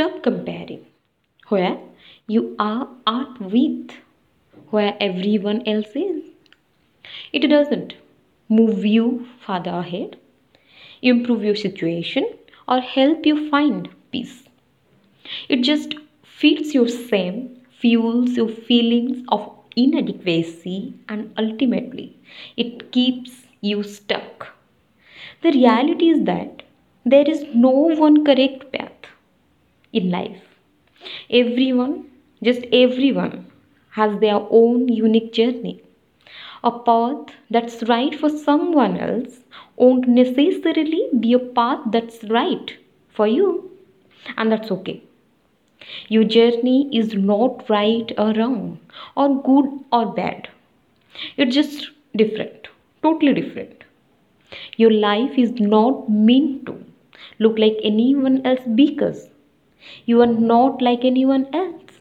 Stop comparing where you are at with where everyone else is. It doesn't move you further ahead, improve your situation, or help you find peace. It just feeds your shame, fuels your feelings of inadequacy, and ultimately it keeps you stuck. The reality is that there is no one correct path in life. Everyone, just everyone, has their own unique journey. A path that's right for someone else won't necessarily be a path that's right for you, and that's okay. Your journey is not right or wrong, or good or bad. It's just different, totally different. Your life is not meant to look like anyone else because you are not like anyone else.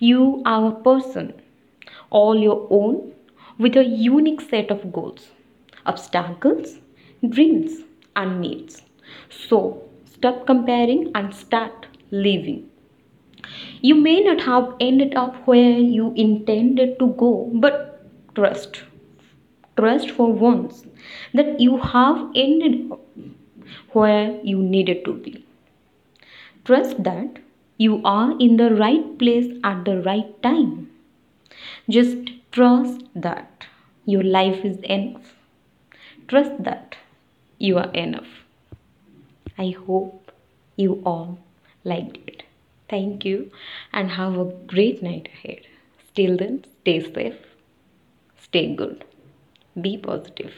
You are a person, all your own, with a unique set of goals, obstacles, dreams, and needs. So, stop comparing and start living. You may not have ended up where you intended to go, but trust. Trust for once that you have ended up where you needed to be. Trust that you are in the right place at the right time. Just trust that your life is enough. Trust that you are enough. I hope you all liked it. Thank you and have a great night ahead. Till then, stay safe, stay good, be positive.